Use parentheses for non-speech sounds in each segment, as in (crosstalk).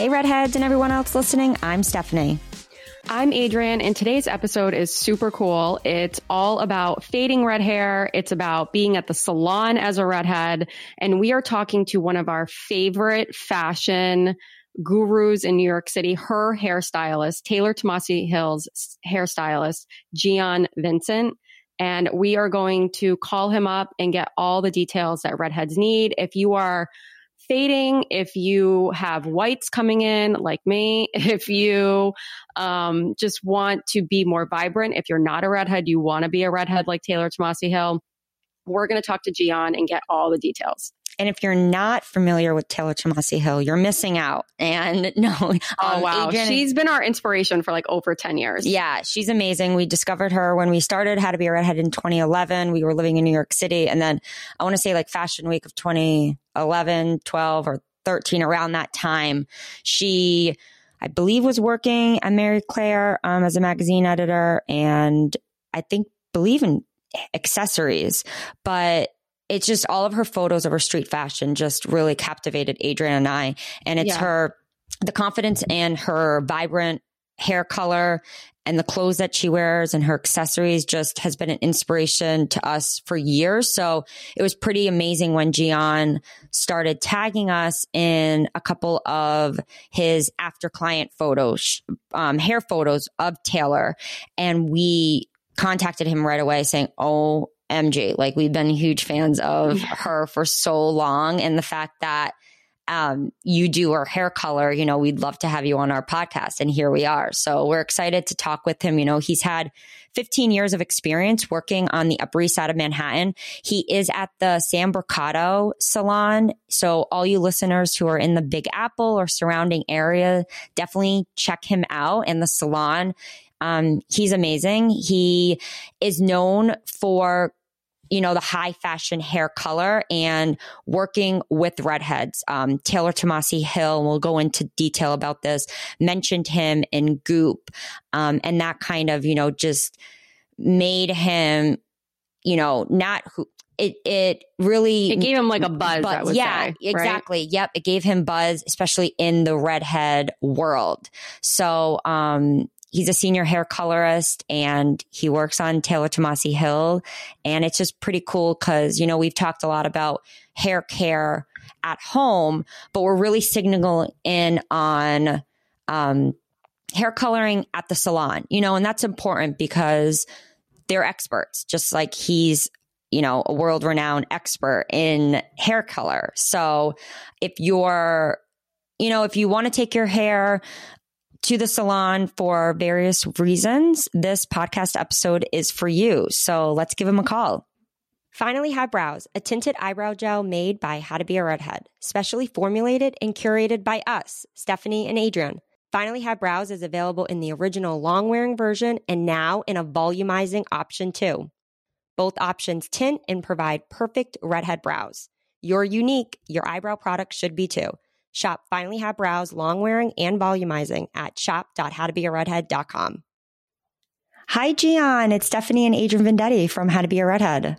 Hey, redheads, and everyone else listening, I'm Stephanie. I'm Adrienne, and today's episode is super cool. It's all about fading red hair. It's about being at the salon as a redhead. And we are talking to one of our favorite fashion gurus in New York City, her hairstylist, Taylor Tomasi Hill's hairstylist, Gian Vincent. And we are going to call him up and get all the details that redheads need. If you are fading, if you have whites coming in like me, (laughs) if you um, just want to be more vibrant, if you're not a redhead, you want to be a redhead like Taylor Tomasi Hill, we're going to talk to Gian and get all the details. And if you're not familiar with Taylor Tomasi Hill, you're missing out. And (laughs) no, oh um, wow, Adrienne, she's been our inspiration for like over ten years. Yeah, she's amazing. We discovered her when we started How to Be a Redhead in 2011. We were living in New York City, and then I want to say like Fashion Week of 2011, 12, or 13, around that time, she. I believe was working at Marie Claire um, as a magazine editor, and I think believe in accessories, but it's just all of her photos of her street fashion just really captivated Adrienne and I. And it's yeah. her, the confidence and her vibrant hair color and the clothes that she wears and her accessories just has been an inspiration to us for years. So it was pretty amazing when Gian started tagging us in a couple of his after client photos, um, hair photos of Taylor. And we contacted him right away saying, Oh, MG. Like we've been huge fans of her for so long. And the fact that um, you do her hair color, you know, we'd love to have you on our podcast. And here we are. So we're excited to talk with him. You know, he's had 15 years of experience working on the Upper East Side of Manhattan. He is at the Sam Brocato salon. So all you listeners who are in the Big Apple or surrounding area, definitely check him out in the salon. Um, he's amazing. He is known for you know, the high fashion hair color and working with redheads. Um, Taylor Tomasi Hill, we'll go into detail about this, mentioned him in Goop. Um, and that kind of, you know, just made him, you know, not who, it it really it gave him like a buzz. buzz yeah, say, exactly. Right? Yep, it gave him buzz, especially in the redhead world. So, um, he's a senior hair colorist and he works on Taylor Tomasi Hill. And it's just pretty cool because, you know, we've talked a lot about hair care at home, but we're really signaling in on, um, hair coloring at the salon, you know, and that's important because they're experts, just like he's, you know, a world renowned expert in hair color. So if you're, you know, if you want to take your hair to the salon for various reasons, this podcast episode is for you. So let's give him a call. Finally High Brows, a tinted eyebrow gel made by How to Be a Redhead, specially formulated and curated by us, Stephanie and Adrienne. Finally High Brows is available in the original long wearing version and now in a volumizing option too. Both options tint and provide perfect redhead brows. You're unique, your eyebrow product should be too. Shop Finally High Brows long wearing and volumizing at shop.howtobearedhead.com. Hi, Gian. It's Stephanie and Adrienne Vendetti from How to Be a Redhead.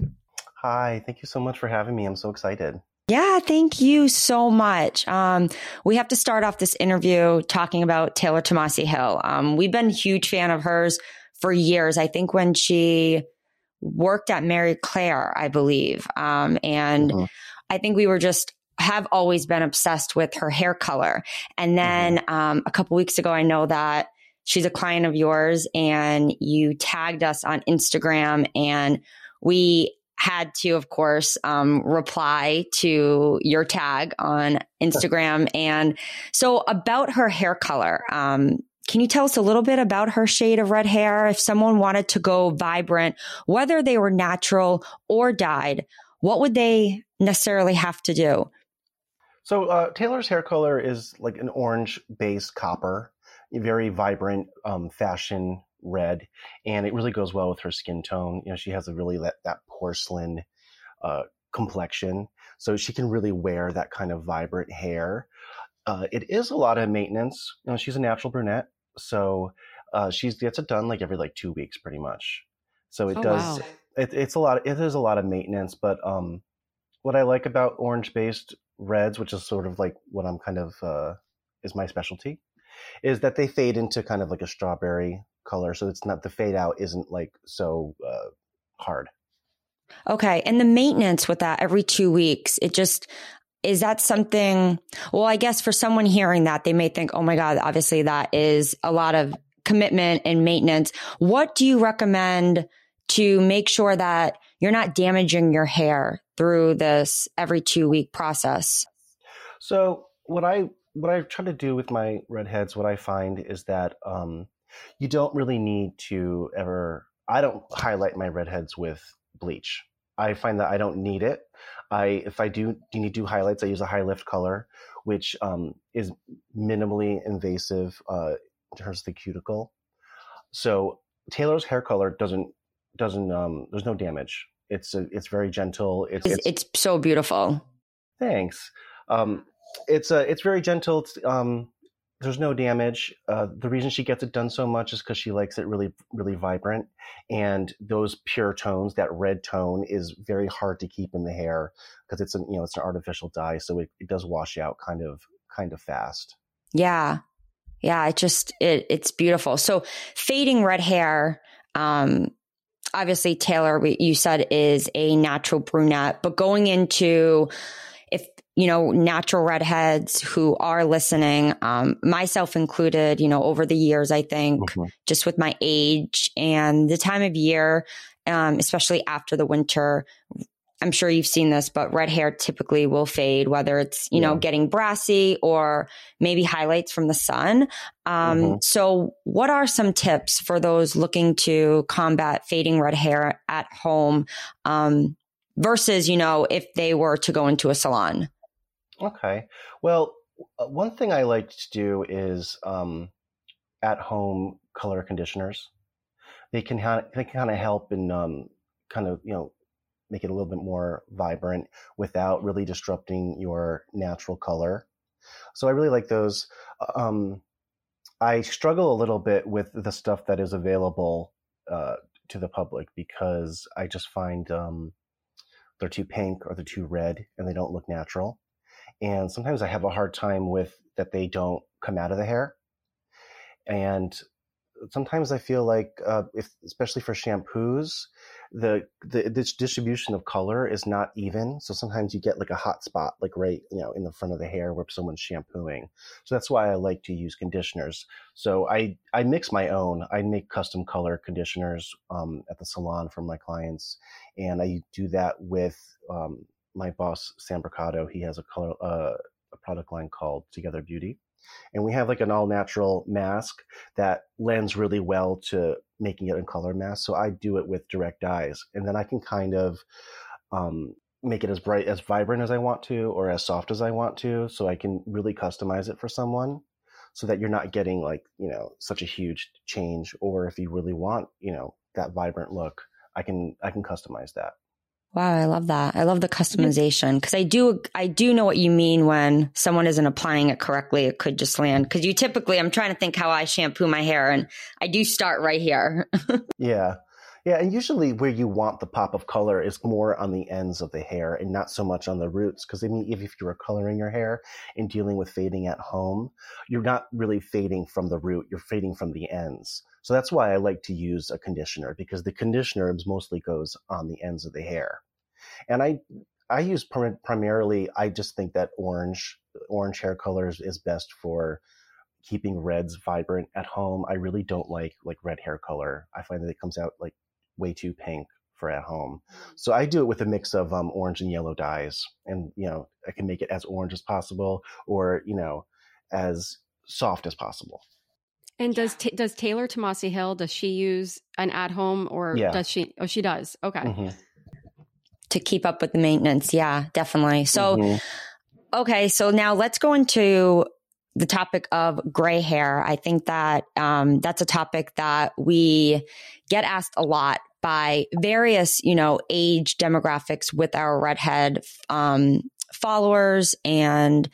Hi. Thank you so much for having me. I'm so excited. Yeah, thank you so much. Um, we have to start off this interview talking about Taylor Tomasi Hill. Um, we've been a huge fan of hers for years. I think when she worked at Marie Claire, I believe. Um, and mm-hmm. I think we were just have always been obsessed with her hair color. And then mm-hmm. um, a couple weeks ago, I know that she's a client of yours and you tagged us on Instagram and we had to, of course, um, reply to your tag on Instagram. And so about her hair color, um, can you tell us a little bit about her shade of red hair? If someone wanted to go vibrant, whether they were natural or dyed, what would they necessarily have to do? So uh, Taylor's hair color is like an orange base copper, very vibrant um, fashion red, and it really goes well with her skin tone. You know, she has a really that, that porcelain uh, complexion, so she can really wear that kind of vibrant hair. Uh, it is a lot of maintenance. You know, she's a natural brunette, so uh, she gets it done like every like two weeks, pretty much. So it oh, does. Wow. It, it's a lot. Of, it is a lot of maintenance, but um, what I like about orange based reds, which is sort of like what I'm kind of uh, is my specialty, is that they fade into kind of like a strawberry color. So it's not the fade out isn't like so uh, hard. Okay. And the maintenance with that every two weeks, it just, is that something, well, I guess for someone hearing that, they may think, oh my God, obviously that is a lot of commitment and maintenance. What do you recommend to make sure that you're not damaging your hair through this every two week process? So what I what I try to do with my redheads, what I find is that um, you don't really need to ever. I don't highlight my redheads with bleach. I find that I don't need it. I if I do need to do highlights, I use a high lift color, which um, is minimally invasive uh, in terms of the cuticle. So Taylor's hair color doesn't doesn't um, there's no damage. It's a, it's very gentle. It's, it's, it's so beautiful. Thanks. Um, it's a it's very gentle. It's, um, there's no damage. Uh, the reason she gets it done so much is because she likes it really, really vibrant. And those pure tones, that red tone, is very hard to keep in the hair because it's an you know it's an artificial dye, so it, it does wash out kind of kind of fast. Yeah, yeah. It just it it's beautiful. So fading red hair. Um, obviously, Taylor, you said is a natural brunette, but going into if you know, natural redheads who are listening, um, myself included, you know, over the years, I think mm-hmm. just with my age and the time of year, um, especially after the winter, I'm sure you've seen this, but red hair typically will fade, whether it's, you yeah. know, getting brassy or maybe highlights from the sun. Um, mm-hmm. so what are some tips for those looking to combat fading red hair at home? Um, versus, you know, if they were to go into a salon? Okay. Well, uh, one thing I like to do is um, at home color conditioners. They can ha- they can kind of help in um, kind of you know make it a little bit more vibrant without really disrupting your natural color. So I really like those. Uh, um, I struggle a little bit with the stuff that is available uh, to the public because I just find um, they're too pink or they're too red and they don't look natural and sometimes I have a hard time with that they don't come out of the hair. And sometimes I feel like, uh, if especially for shampoos, the the this distribution of color is not even. So sometimes you get like a hot spot, like right you know in the front of the hair where someone's shampooing. So that's why I like to use conditioners. So I I mix my own. I make custom color conditioners um, at the salon for my clients, and I do that with um, my boss Sam Brocato, he has a color uh, a product line called Together Beauty, and we have like an all natural mask that lends really well to making it in color mask. So I do it with direct dyes, and then I can kind of um, make it as bright, as vibrant as I want to, or as soft as I want to, so I can really customize it for someone. So that you're not getting like, you know, such a huge change. Or if you really want, you know, that vibrant look, I can I can customize that. Wow, I love that. I love the customization because I do, I do know what you mean when someone isn't applying it correctly. It could just land because you typically, I'm trying to think how I shampoo my hair and I do start right here. (laughs) yeah. Yeah. And usually where you want the pop of color is more on the ends of the hair and not so much on the roots. Cause I mean, if, if you were coloring your hair and dealing with fading at home, you're not really fading from the root. You're fading from the ends. So that's why I like to use a conditioner because the conditioner mostly goes on the ends of the hair. And I I use prim- primarily I just think that orange orange hair colors is best for keeping reds vibrant at home. I really don't like like red hair color. I find that it comes out like way too pink for at home. So I do it with a mix of um, orange and yellow dyes, and you know I can make it as orange as possible, or you know as soft as possible. And does t- does Taylor Tomasi Hill does she use an at home or yeah. does she? Oh, she does. Okay. Mm-hmm. To keep up with the maintenance, yeah, definitely. So, mm-hmm. okay, so now let's go into the topic of gray hair. I think that um, that's a topic that we get asked a lot by various, you know, age demographics with our redhead um, followers and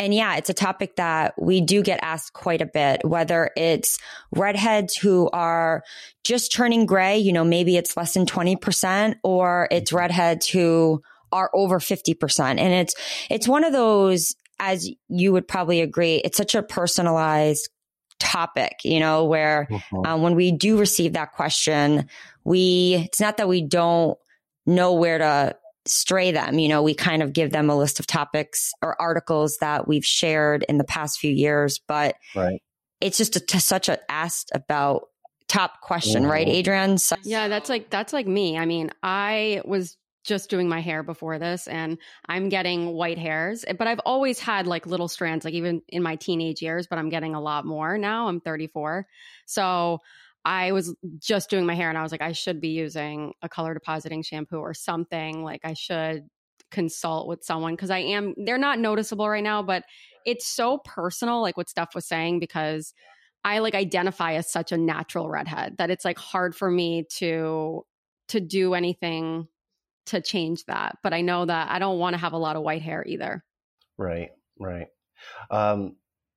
and yeah, it's a topic that we do get asked quite a bit, whether it's redheads who are just turning gray, you know, maybe it's less than 20%, or it's redheads who are over 50%. And it's, it's one of those as you would probably agree, it's such a personalized topic, you know, where mm-hmm. um, when we do receive that question, we, it's not that we don't know where to stray them. You know, we kind of give them a list of topics or articles that we've shared in the past few years, but right. it's just a, such a asked about top question, mm-hmm. right, Adrienne? So- yeah, that's like that's like me. I mean, I was just doing my hair before this and I'm getting white hairs, eh, but I've always had like little strands, like even in my teenage years, but I'm getting a lot more now. I'm 34. So I was just doing my hair and I was like, I should be using a color depositing shampoo or something. Like I should consult with someone because I am, they're not noticeable right now, but it's so personal, like what Steph was saying, because I like identify as such a natural redhead that it's like hard for me to to do anything to change that. But I know that I don't want to have a lot of white hair either. Right, right. Um,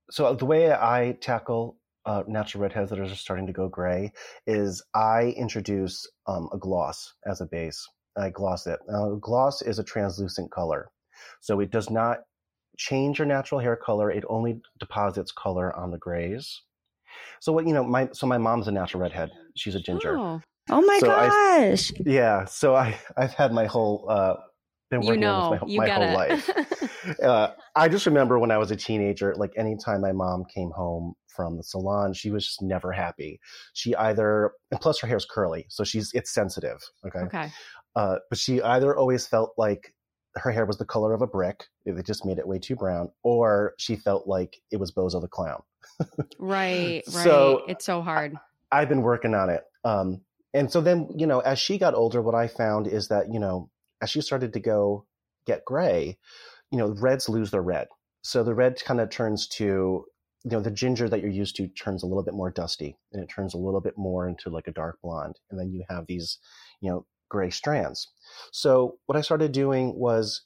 so the way I tackle uh, natural redheads that are just starting to go gray is I introduce um, a gloss as a base. I gloss it. Now, gloss is a translucent color, so it does not change your natural hair color. It only deposits color on the grays. So what you know, my so my mom's a natural redhead. She's a ginger. Oh. Oh my so gosh. I, yeah. So I, I've had my whole, uh, been working you know, on this my, my whole life. (laughs) uh, I just remember when I was a teenager, like anytime my mom came home from the salon, she was just never happy. She either, and plus her hair's curly, so she's, it's sensitive. Okay. Okay. Uh, but she either always felt like her hair was the color of a brick, it just made it way too brown, or she felt like it was Bozo the Clown. right, (laughs) right. So it's so hard. I've been working on it. Um, and so then you know as she got older what i found is that you know as she started to go get gray you know reds lose their red. So the red kind of turns to you know the ginger that you're used to turns a little bit more dusty and it turns a little bit more into like a dark blonde. And then you have these you know gray strands. So what i started doing was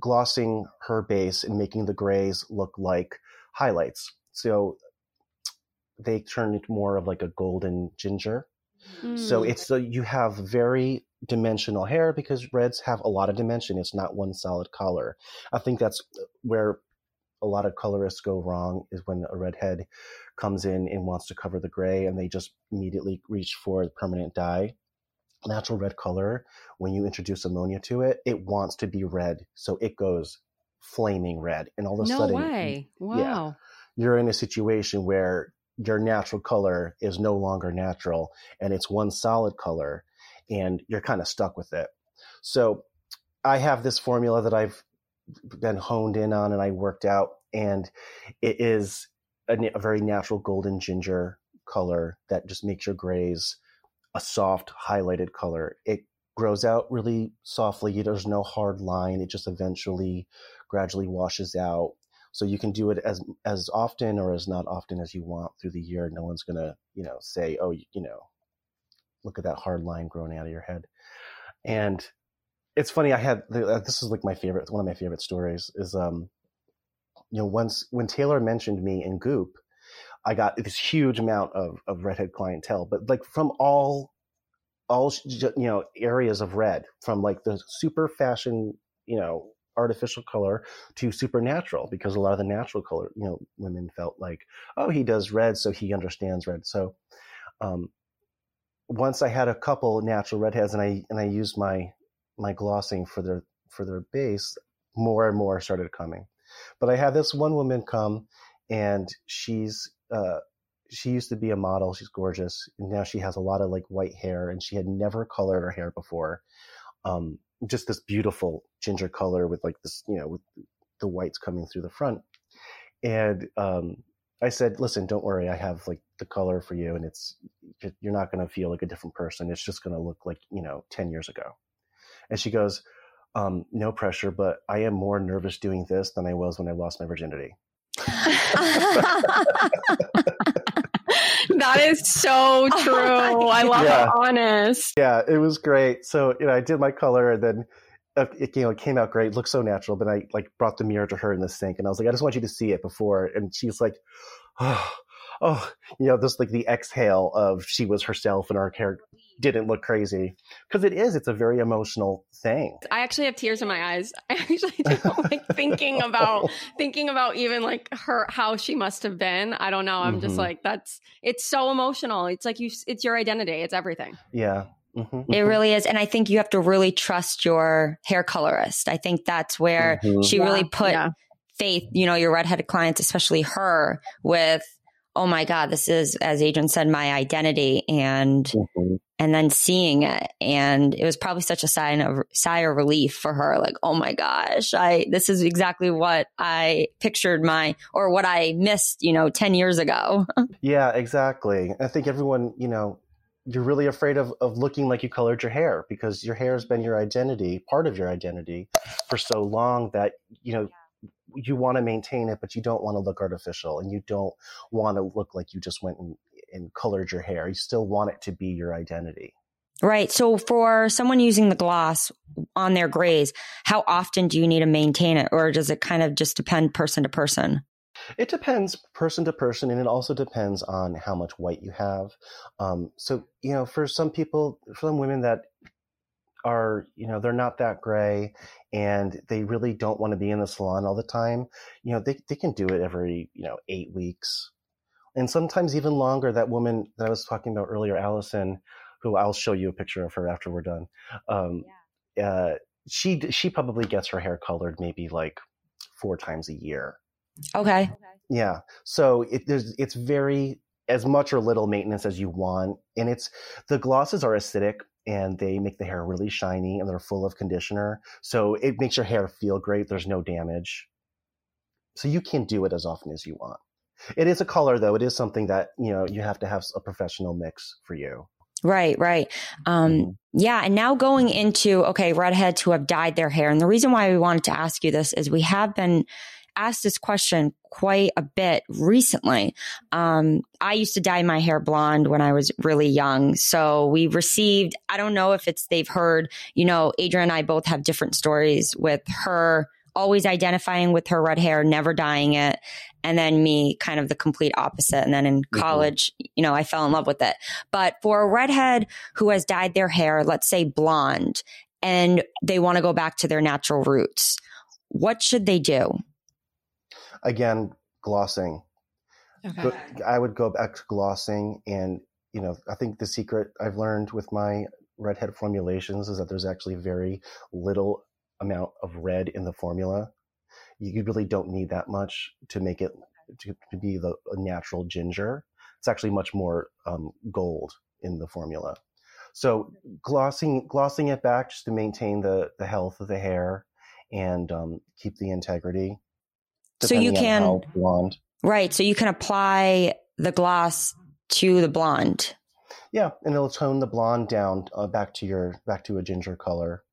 glossing her base and making the grays look like highlights. So they turn into more of like a golden ginger so mm. it's so you have very dimensional hair because reds have a lot of dimension. It's not one solid color. I think that's where a lot of colorists go wrong is when a redhead comes in and wants to cover the gray and they just immediately reach for the permanent dye. Natural red color, when you introduce ammonia to it, it wants to be red. So it goes flaming red. And all of a no sudden, way. Wow. Yeah, you're in a situation where your natural color is no longer natural and it's one solid color and you're kind of stuck with it. So I have this formula that I've been honed in on and I worked out and it is a, a very natural golden ginger color that just makes your grays a soft highlighted color. It grows out really softly. There's no hard line. It just eventually gradually washes out so you can do it as as often or as not often as you want through the year. No one's gonna you know say, oh, you know, look at that hard line growing out of your head. And it's funny. I had uh, this is like my favorite. One of my favorite stories is um, you know, once when Taylor mentioned me in Goop, I got this huge amount of of redhead clientele, but like from all all you know areas of red, from like the super fashion you know artificial color to supernatural because a lot of the natural color, you know, women felt like, oh, he does red, so he understands red. So um, once I had a couple natural redheads and I and I used my my glossing for their for their base, more and more started coming. But I had this one woman come and she's uh, she used to be a model. She's gorgeous. And now she has a lot of like white hair and she had never colored her hair before. Um, just this beautiful ginger color with like this, you know, with the whites coming through the front. And um, I said, listen, don't worry. I have like the color for you. And it's, you're not going to feel like a different person. It's just going to look like, you know, 10 years ago. And she goes, um, no pressure, but I am more nervous doing this than I was when I lost my virginity. (laughs) (laughs) (laughs) that is so (laughs) oh true. Oh I love yeah. how honest. Yeah, it was great. So you know, I did my color, and then uh, it you know it came out great. It looked so natural. But I like brought the mirror to her in the sink, and I was like, I just want you to see it before. And she's like, oh, oh, you know, this like the exhale of she was herself and our hair didn't look crazy because it is. It's a very emotional thing. I actually have tears in my eyes. (laughs) I actually don't like thinking (laughs) about thinking about even like her how she must have been. I don't know. I'm mm-hmm. just like that's it's so emotional. It's like you. It's your identity. It's everything. Yeah. Mm-hmm. It really is. And I think you have to really trust your hair colorist. I think that's where mm-hmm. she yeah. really put yeah. faith, you know, your redheaded clients, especially her, with, oh my God, this is, as Adrienne said, my identity. And, mm-hmm. and then seeing it. And it was probably such a sign of sigh of relief for her. Like, oh my gosh, I, this is exactly what I pictured my, or what I missed, you know, 10 years ago. (laughs) yeah, exactly. I think everyone, you know, you're really afraid of, of looking like you colored your hair because your hair has been your identity, part of your identity for so long that, you know, you want to maintain it, but you don't want to look artificial and you don't want to look like you just went and, and colored your hair. You still want it to be your identity. Right. So for someone using the gloss on their grays, how often do you need to maintain it? Or does it kind of just depend person to person? It depends person to person, and it also depends on how much white you have. Um, so, you know, for some people, for some women that are, you know, they're not that gray and they really don't want to be in the salon all the time, you know, they, they can do it every, you know, eight weeks. And sometimes even longer. That woman that I was talking about earlier, Allison, who I'll show you a picture of her after we're done. Um, yeah. uh, she she probably gets her hair colored maybe like four times a year Okay. Yeah. So it, there's it's very as much or little maintenance as you want, and it's the glosses are acidic and they make the hair really shiny and they're full of conditioner, so it makes your hair feel great. There's no damage, so you can do it as often as you want. It is a color though. It is something that you know you have to have a professional mix for you. Right, right. Um, mm-hmm. Yeah. And now going into, okay, redheads who have dyed their hair. And the reason why we wanted to ask you this is we have been asked this question quite a bit recently. Um, I used to dye my hair blonde when I was really young. So we received, I don't know if it's they've heard, you know, Adrienne and I both have different stories with her always identifying with her red hair, never dyeing it. And then me kind of the complete opposite. And then in mm-hmm. college, mm-hmm. you know, I fell in love with it. But for a redhead who has dyed their hair, let's say blonde, and they want to go back to their natural roots, what should they do? Again, glossing. Okay. I would go back to glossing, and you know, I think the secret I've learned with my redhead formulations is that there's actually very little amount of red in the formula. You really don't need that much to make it to, to be the natural ginger. It's actually much more um, gold in the formula. So glossing glossing it back just to maintain the the health of the hair and um, keep the integrity so you can blonde. Right. So you can apply the gloss to the blonde. Yeah, and it'll tone the blonde down uh, back to your back to a ginger color.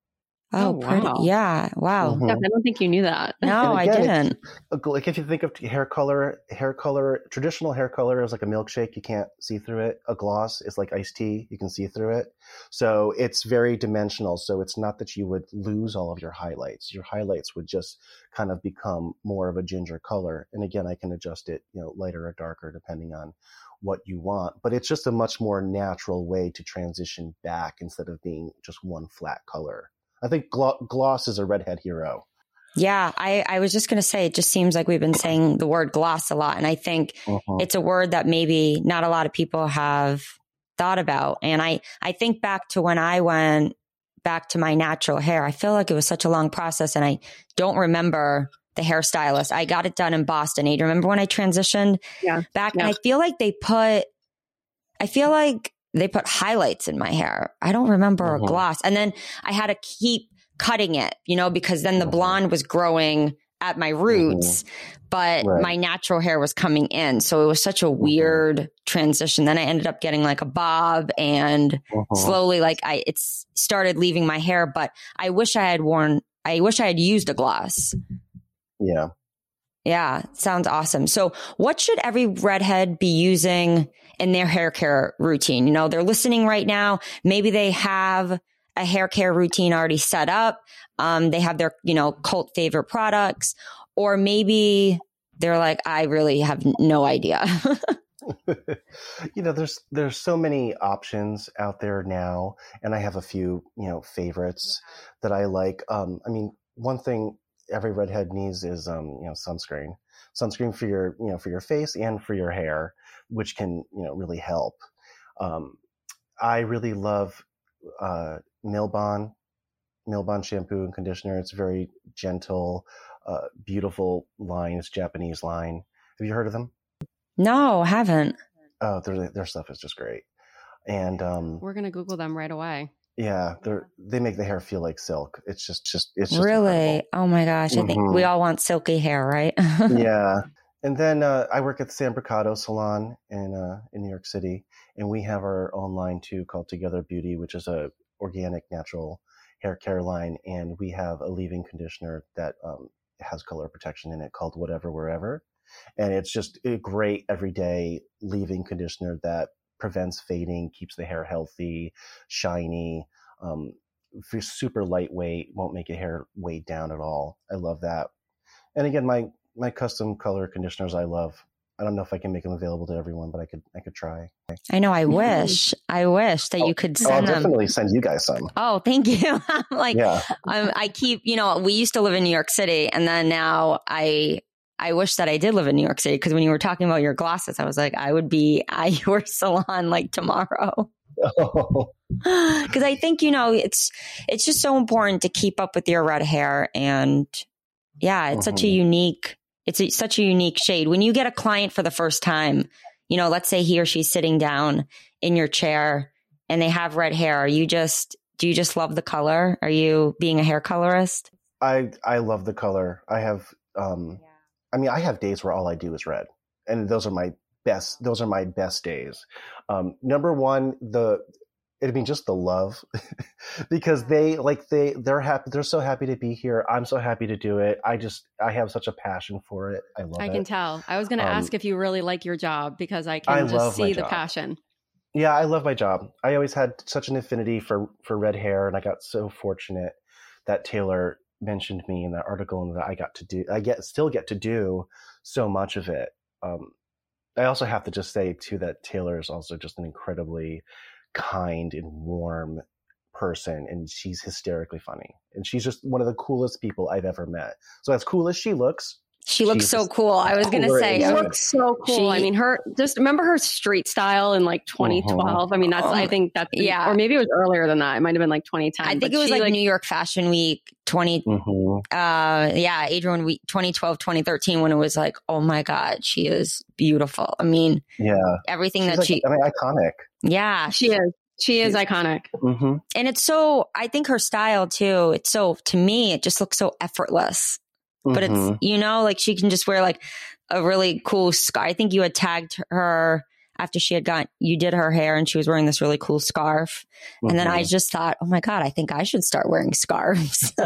Oh, oh pretty. Wow. Yeah. Wow. Mm-hmm. I don't think you knew that. No, again, I didn't. Like if you think of hair color, hair color, traditional hair color is like a milkshake. You can't see through it. A gloss is like iced tea. You can see through it. So it's very dimensional. So it's not that you would lose all of your highlights. Your highlights would just kind of become more of a ginger color. And again, I can adjust it, you know, lighter or darker depending on what you want. But it's just a much more natural way to transition back instead of being just one flat color. I think gloss is a redhead hero. Yeah, I, I was just going to say, it just seems like we've been saying the word gloss a lot. And I think uh-huh. it's a word that maybe not a lot of people have thought about. And I, I think back to when I went back to my natural hair, I feel like it was such a long process and I don't remember the hairstylist. I got it done in Boston. Do You remember when I transitioned yeah. back? Yeah. And I feel like they put, I feel like they put highlights in my hair. I don't remember mm-hmm. a gloss. And then I had to keep cutting it, you know, because then the mm-hmm. blonde was growing at my roots, mm-hmm. but right. my natural hair was coming in. So it was such a mm-hmm. weird transition. Then I ended up getting like a bob and mm-hmm. slowly like I it's started leaving my hair, but I wish I had worn I wish I had used a gloss. Yeah. Yeah, sounds awesome. So, what should every redhead be using in their hair care routine? You know, they're listening right now. Maybe they have a hair care routine already set up. Um, they have their, you know, cult favorite products, or maybe they're like, I really have no idea. (laughs) you know, there's there's so many options out there now, and I have a few you know favorites that I like. Um, I mean, one thing every redhead needs is um, you know sunscreen, sunscreen for your you know for your face and for your hair, which can you know really help. Um, I really love uh, Milbon, Milbon shampoo and conditioner. It's very gentle, uh, beautiful line. It's Japanese line. Have you heard of them? No, haven't. Oh, their their stuff is just great. And um, we're gonna Google them right away. Yeah, they they make the hair feel like silk. It's just just it's just really. incredible. Oh my gosh! I think we all want silky hair, right? (laughs) yeah. And then uh, I work at the Sam Brocato Salon in uh, in New York City, and we have our own line too called Together Beauty, which is a organic natural hair care line, and we have a leave-in conditioner that um, has color protection in it called Whatever Wherever, and it's just a great everyday leave-in conditioner that prevents fading, keeps the hair healthy, shiny. Um, super lightweight, won't make your hair weighed down at all. I love that. And again, my my custom color conditioners I love. I don't know if I can make them available to everyone, but I could I could try. I know. I (laughs) wish. I wish that you could send. Oh, I'll send them. definitely send you guys some. Oh, thank you. (laughs) I'm like, yeah, I'm, I keep, you know, we used to live in New York City, and then now I, I wish that I did live in New York City because when you were talking about your glasses, I was like, I would be (laughs) at your salon like tomorrow. Because I think you know it's it's just so important to keep up with your red hair, and yeah, it's such a Mhm. unique it's a, such a unique shade. When you get a client for the first time, you know, let's say he or she's sitting down in your chair and they have red hair. Are you just do you just love the color? Are you being a hair colorist? I I love the color. I have um I mean I have days where all I do is red. And those are my best those are my best days. Um number 1 the I mean just the love (laughs) because they like they they're happy they're so happy to be here. I'm so happy to do it. I just I have such a passion for it. I love I it. can tell. I was going to Um, ask if you really like your job because I can I just see the passion. Yeah, I love my job. I always had such an affinity for for red hair, and I got so fortunate that Taylor mentioned me in that article, and that I got to do. I get still get to do so much of it. Um, I also have to just say too that Taylor is also just an incredibly kind and warm person, and she's hysterically funny, and she's just one of the coolest people I've ever met. So as cool as she looks, She looks so cool. I was going to say, She looks so cool. I mean, her just remember her street style in like 2012. I mean, that's I Oh, think that's yeah. or maybe it was earlier than that. It might have been like 2010. I think it was she, like, New York Fashion Week 20, Mhm. uh, yeah, Adrian Week 2012, 2013, when it was like, oh my God, she is beautiful. I mean, yeah, everything she's that like, she, I mean, iconic. Yeah, she is. She is She's- iconic. hmm and it's so i think her style too it's so to me it just looks so effortless but Mm-hmm. it's you know like she can just wear like a really cool scarf i think you had tagged her after she had got you did her hair and she was wearing this really cool scarf and then i Mhm. just thought oh my god i think i should start wearing scarves (laughs)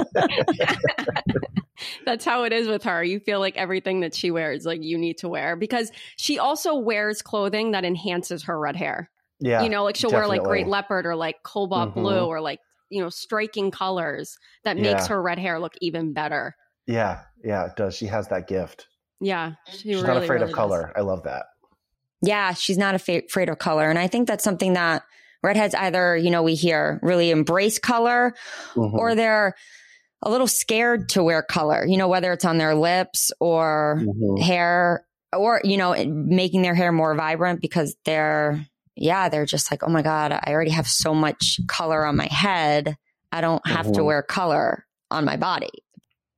That's how it is with her. You feel like everything that she wears, like you need to wear because she also wears clothing that enhances her red hair. Yeah, you know, like she'll wear like great leopard or like cobalt Mhm. blue or like, you know, striking colors that makes Yeah. her red hair look even better. Yeah, yeah, it does. She has that gift. Yeah. She She's really, not afraid really of does. color. I love that. yeah she's not afa- afraid of color and i think that's something that redheads either you know we hear really embrace color Mhm. or they're a little scared to wear color, you know, whether it's on their lips or Mhm. hair or, you know, making their hair more vibrant because they're, yeah, they're just like, oh my God, I already have so much color on my head. I don't have to Mhm. wear color on my body.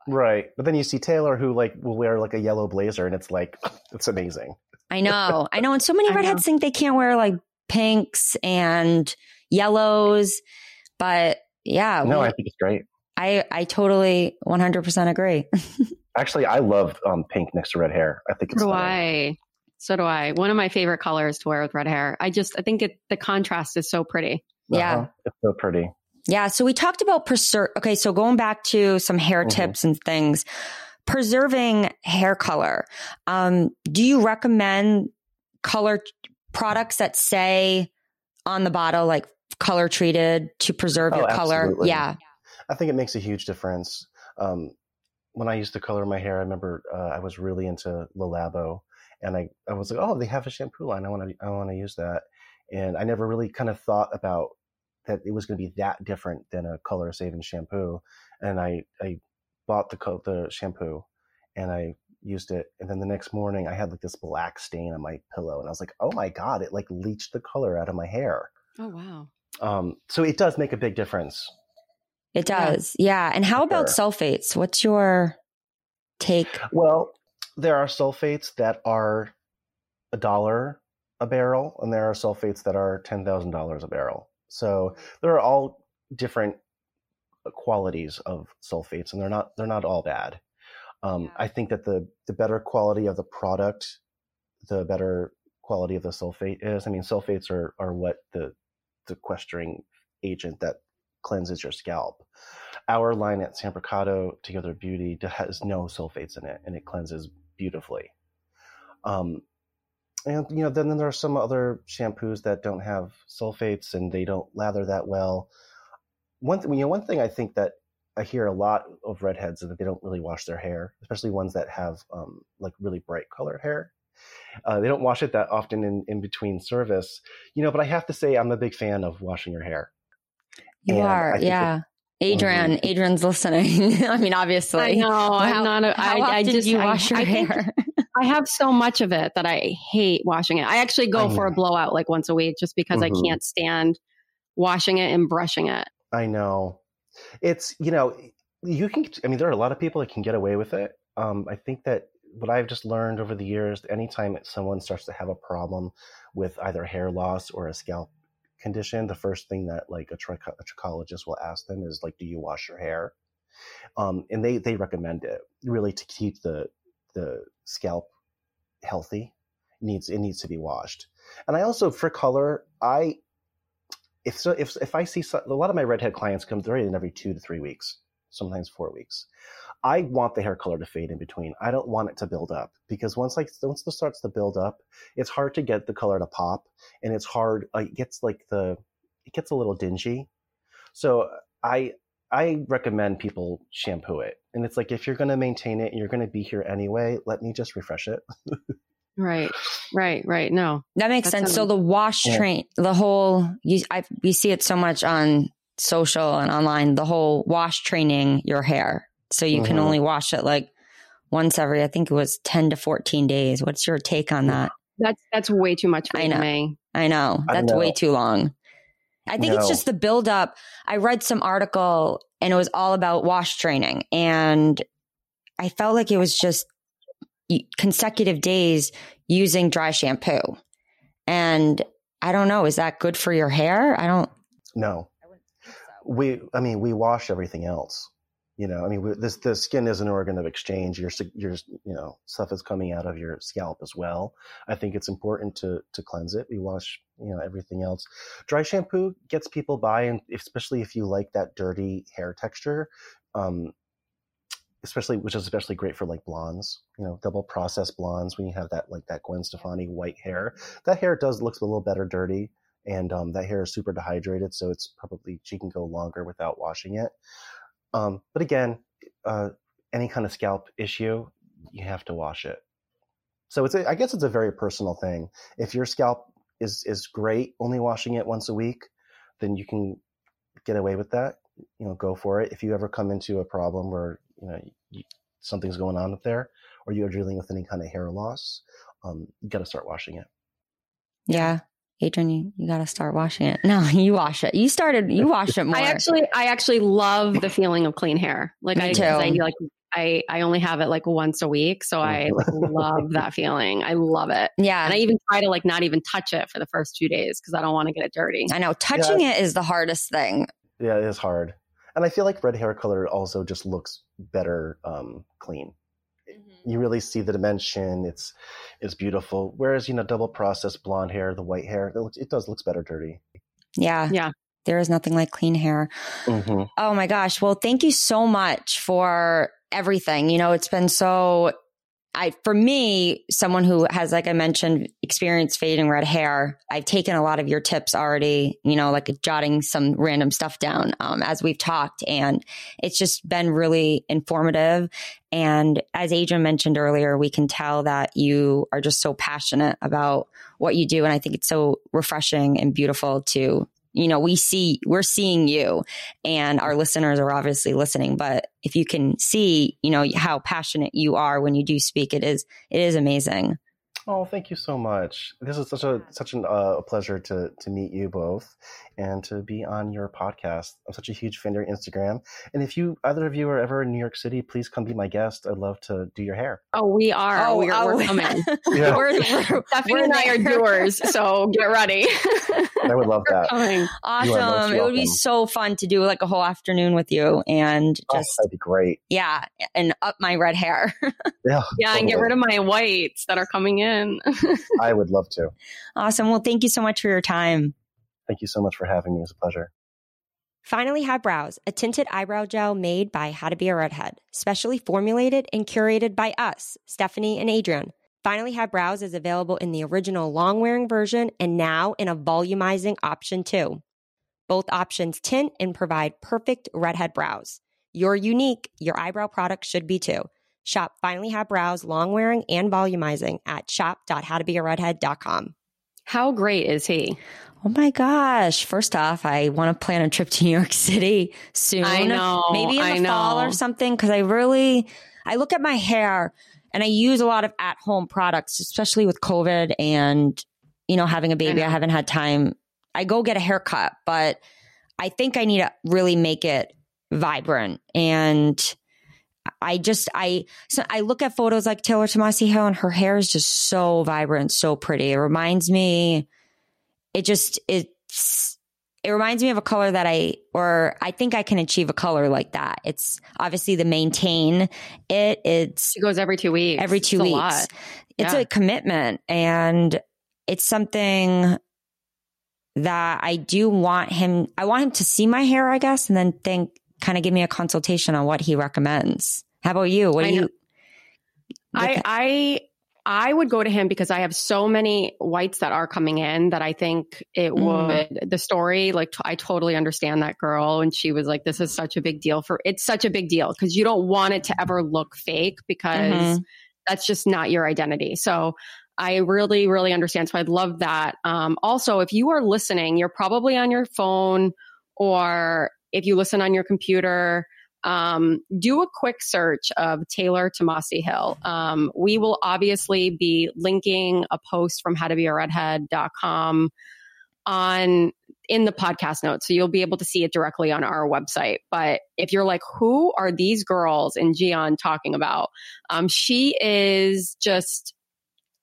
Right, but then you see Taylor who like will wear like a yellow blazer, and it's like (laughs) it's amazing. I know. I know. And so many (laughs) redheads think they can't wear like pinks and yellows. But yeah, No, we- I think it's great. I, I totally 100% agree. (laughs) Actually, I love um, pink next to red hair. I think it's So do stunning. I. So do I. One of my favorite colors to wear with red hair. I just, I think it, the contrast is so pretty. Yeah. Uh-huh. it's so pretty. Yeah. So we talked about preserve. Okay. So going back to some hair Mhm. tips and things, preserving hair color. Um, do you recommend color products that say on the bottle, like color treated to preserve Oh, your color? absolutely. Yeah. I think it makes a huge difference. Um, when I used to color my hair, I remember uh, I was really into Le Labo, and I, I was like, oh, they have a shampoo line. I want to I want to use that, and I never really kind of thought about that it was going to be that different than a color saving shampoo, and I I bought the the shampoo, and I used it, and then the next morning I had like this black stain on my pillow, and I was like, oh my god, it like leached the color out of my hair. Oh wow. Um, so it does make a big difference. It does, yeah. yeah. And how about sulfates? What's your take? Well, there are sulfates that are a dollar a barrel, and there are sulfates that are ten thousand dollars a barrel. So there are all different qualities of sulfates, and they're not they're not all bad. Um, yeah. I think that the the better quality of the product, the better quality of the sulfate is. I mean, sulfates are are what the sequestering agent that cleanses your scalp. Our line at San Sam Brocato Together Beauty has no sulfates in it, and it cleanses beautifully. Um, and you know, then, then there are some other shampoos that don't have sulfates and they don't lather that well. One thing, you know, one thing I think that I hear a lot of redheads is that they don't really wash their hair, especially ones that have um, like really bright colored hair. Uh, they don't wash it that often in, in between service, you know. But I have to say, I'm a big fan of washing your hair. You and are, yeah. Adrienne, mm-hmm. Adrienne's listening. (laughs) I mean, obviously. I know. How, I'm not. A, how I, often I just do you wash I, your I hair. I have so much of it that I hate washing it. I actually go for a blowout like once a week just because mm-hmm. I can't stand washing it and brushing it. I know. It's you know you can. I mean, there are a lot of people that can get away with it. Um, I think that what I've just learned over the years, anytime someone starts to have a problem with either hair loss or a scalp condition, the first thing that like a, a trichologist will ask them is like, "Do you wash your hair?" Um, and they they recommend it really to keep the the scalp healthy. It needs it needs to be washed. And I also for color, I if so if if I see so, a lot of my redhead clients come through in every two to three weeks, sometimes four weeks. I want the hair color to fade in between. I don't want it to build up because once like once it starts to build up, it's hard to get the color to pop, and it's hard. Uh, it gets like the it gets a little dingy. So uh, I I recommend people shampoo it, and it's like if you're going to maintain it and you're going to be here anyway, let me just refresh it. right, right, right. No, that makes sense. So the wash yeah. train, the whole you I we see it so much on social and online. The whole wash training your hair so you mm-hmm. can only wash it like once every, I think it was 10 to 14 days. What's your take on that? That's, that's way too much for I know. me. I know. That's know. way too long. I think no. it's just the buildup. I read some article and it was all about wash training. And I felt like it was just consecutive days using dry shampoo. And I don't know, is that good for your hair? I don't. No. We, I mean, we wash everything else you know, I mean, this the skin is an organ of exchange. Your your you know stuff is coming out of your scalp as well. I think it's important to to cleanse it. We wash you know everything else. Dry shampoo gets people by, and especially if you like that dirty hair texture, um, especially which is especially great for like blondes. You know, double processed blondes when you have that like that Gwen Stefani white hair. That hair does looks a little better dirty and um, that hair is super dehydrated, so it's probably she can go longer without washing it. Um, but again, uh, any kind of scalp issue, you have to wash it. So it's a, I guess it's a very personal thing. If your scalp is is great, only washing it once a week, then you can get away with that. You know, go for it. If you ever come into a problem where you know you, something's going on up there, or you're dealing with any kind of hair loss, um, you got to start washing it. Yeah, Adrienne, you, you got to start washing it. (laughs) No, you wash it. You started, you wash it more. I actually, I actually love the feeling of clean hair. Like Me I, too. I like, I, I only have it like once a week. So I like (laughs) love that feeling. I love it. Yeah. And I even try to like not even touch it for the first two days because I don't want to get it dirty. I know touching yeah. it is the hardest thing. Yeah, it is hard. And I feel like red hair color also just looks better um, clean you really see the dimension. It's it's beautiful. Whereas you know, double processed blonde hair, the white hair, it, looks, it does looks better dirty. Yeah, yeah. There is nothing like clean hair. Mm-hmm. Oh my gosh! Well, thank you so much for everything. You know, it's been so I, for me, someone who has, like I mentioned, experienced fading red hair, I've taken a lot of your tips already, you know, like jotting some random stuff down um, as we've talked. And it's just been really informative. And as Adrienne mentioned earlier, we can tell that you are just so passionate about what you do. And I think it's so refreshing and beautiful to you know, we see, we're seeing you and our listeners are obviously listening, but if you can see, you know, how passionate you are when you do speak, it is, it is amazing. Oh, thank you so much. This is such a such an, uh, a pleasure to to meet you both and to be on your podcast. I'm such a huge fan of your Instagram. And if you either of you are ever in New York City, please come be my guest. I'd love to do your hair. Oh, we are. Oh, we're, oh. we're coming. (laughs) yeah. We're, we're, (laughs) Stephanie and I are doers, so get ready. (laughs) I would love that. Awesome. It would be so fun to do like a whole afternoon with you and oh, just oh, that'd be great. Yeah, and up my red hair. (laughs) yeah. Yeah, totally. and get rid of my whites that are coming in. (laughs) I would love to. Awesome. Well, thank you so much for your time. Thank you so much for having me. It's a pleasure. Finally Have Brows, a tinted eyebrow gel made by How to Be a Redhead, specially formulated and curated by us, Stephanie and Adrienne. Finally Have Brows is available in the original long wearing version and now in a volumizing option too. Both options tint and provide perfect redhead brows. You're unique, your eyebrow product should be too. Shop Finally Have Brows long wearing and volumizing at shop.howtobearedhead.com. How great is he? Oh my gosh. First off, I want to plan a trip to New York City soon. I know. Maybe in the I know. fall or something. Cause I really, I look at my hair and I use a lot of at home products, especially with COVID and, you know, having a baby. I, I haven't had time. I go get a haircut, but I think I need to really make it vibrant and, I just I so I look at photos like Taylor Tomasi Hill and her hair is just so vibrant, so pretty. It reminds me it just it's it reminds me of a color that I or I think I can achieve a color like that. It's obviously the maintain it. It's it goes every two weeks. Every two it's weeks. It's yeah. a commitment and it's something that I do want him I want him to see my hair, I guess, and then think kind of give me a consultation on what he recommends. How about you? What do you I, I I would go to him because I have so many whites that are coming in that I think it mm. would, the story, like, t- I totally understand that girl. And she was like, this is such a big deal for, it's such a big deal because you don't want it to ever look fake because mm-hmm. that's just not your identity. So I really, really understand. So I'd love that. Um, also, if you are listening, you're probably on your phone or if you listen on your computer, um, do a quick search of Taylor Tomasi Hill. Um, we will obviously be linking a post from howtobearedhead.com on in the podcast notes. So you'll be able to see it directly on our website. But if you're like, who are these girls in Gian talking about? Um, she is just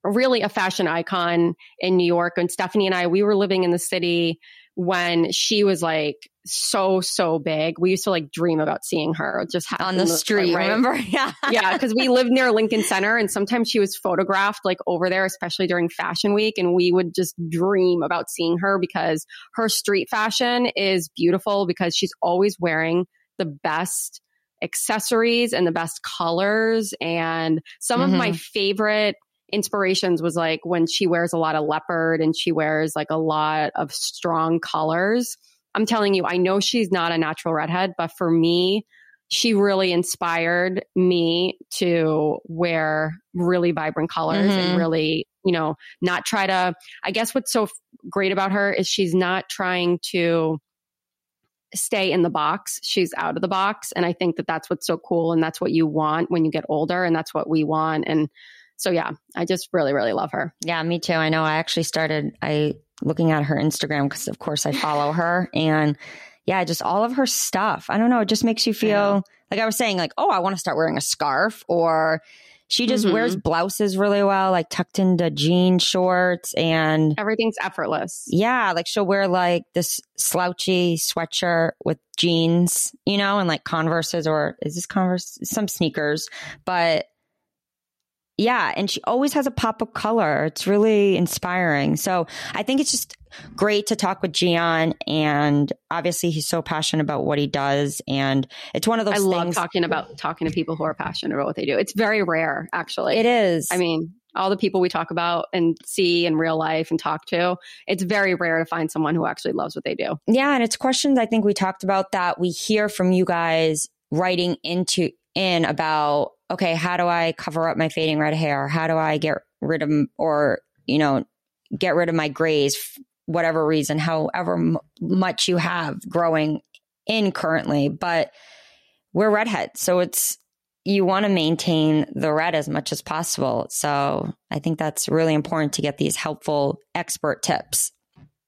really a fashion icon in New York. And Stephanie and I, we were living in the city when she was like so so big. We used to like dream about seeing her just on the street. Right? Remember? (laughs) Yeah, yeah. Because we lived near Lincoln Center, and sometimes she was photographed like over there, especially during Fashion Week, and we would just dream about seeing her because her street fashion is beautiful because she's always wearing the best accessories and the best colors and some mm-hmm. of my mm-hmm. favorite inspirations was like when she wears a lot of leopard and she wears like a lot of strong colors. I'm telling you, I know she's not a natural redhead, but for me, she really inspired me to wear really vibrant colors mm-hmm. and really, you know, not try to. I guess what's so great about her is she's not trying to stay in the box. She's out of the box. And I think that that's what's so cool. And that's what you want when you get older. And that's what we want. And so yeah, I just really, really love her. Yeah, me too. I know I actually started I looking at her Instagram because of course I follow (laughs) her and yeah, just all of her stuff. I don't know, it just makes you feel like I was saying, like, oh, I want to start wearing a scarf or she just mm-hmm. wears blouses really well, like tucked into jean shorts and everything's effortless. Yeah, like she'll wear like this slouchy sweatshirt with jeans, you know, and like Converses or is this Converse? Some sneakers, but yeah, and she always has a pop of color. It's really inspiring. So I think it's just great to talk with Gian, and obviously he's so passionate about what he does, and it's one of those. I things- love talking about talking to people who are passionate about what they do. It's very rare, actually. It is. I mean, all the people we talk about and see in real life and talk to, it's very rare to find someone who actually loves what they do. Yeah, and it's questions I think we talked about that we hear from you guys writing into in about okay, how do I cover up my fading red hair? How do I get rid of or you know get rid of my grays, whatever reason, however m- much you have growing in currently, but we're redheads, so it's you want to maintain the red as much as possible. So I think that's really important to get these helpful expert tips.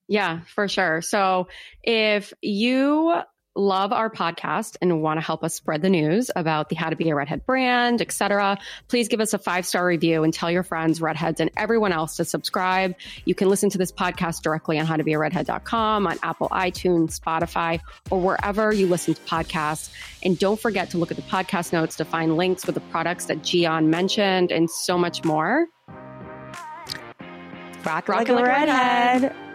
Yeah, for sure. So if you love our podcast and want to help us spread the news about the How to Be a Redhead brand, etc., please give us a five star review and tell your friends, redheads, and everyone else to subscribe. You can listen to this podcast directly on how to be a howtobearedhead.com, on Apple, iTunes, Spotify, or wherever you listen to podcasts. And don't forget to look at the podcast notes to find links with the products that Gian mentioned and so much more. Rock, Rock like a redhead. redhead.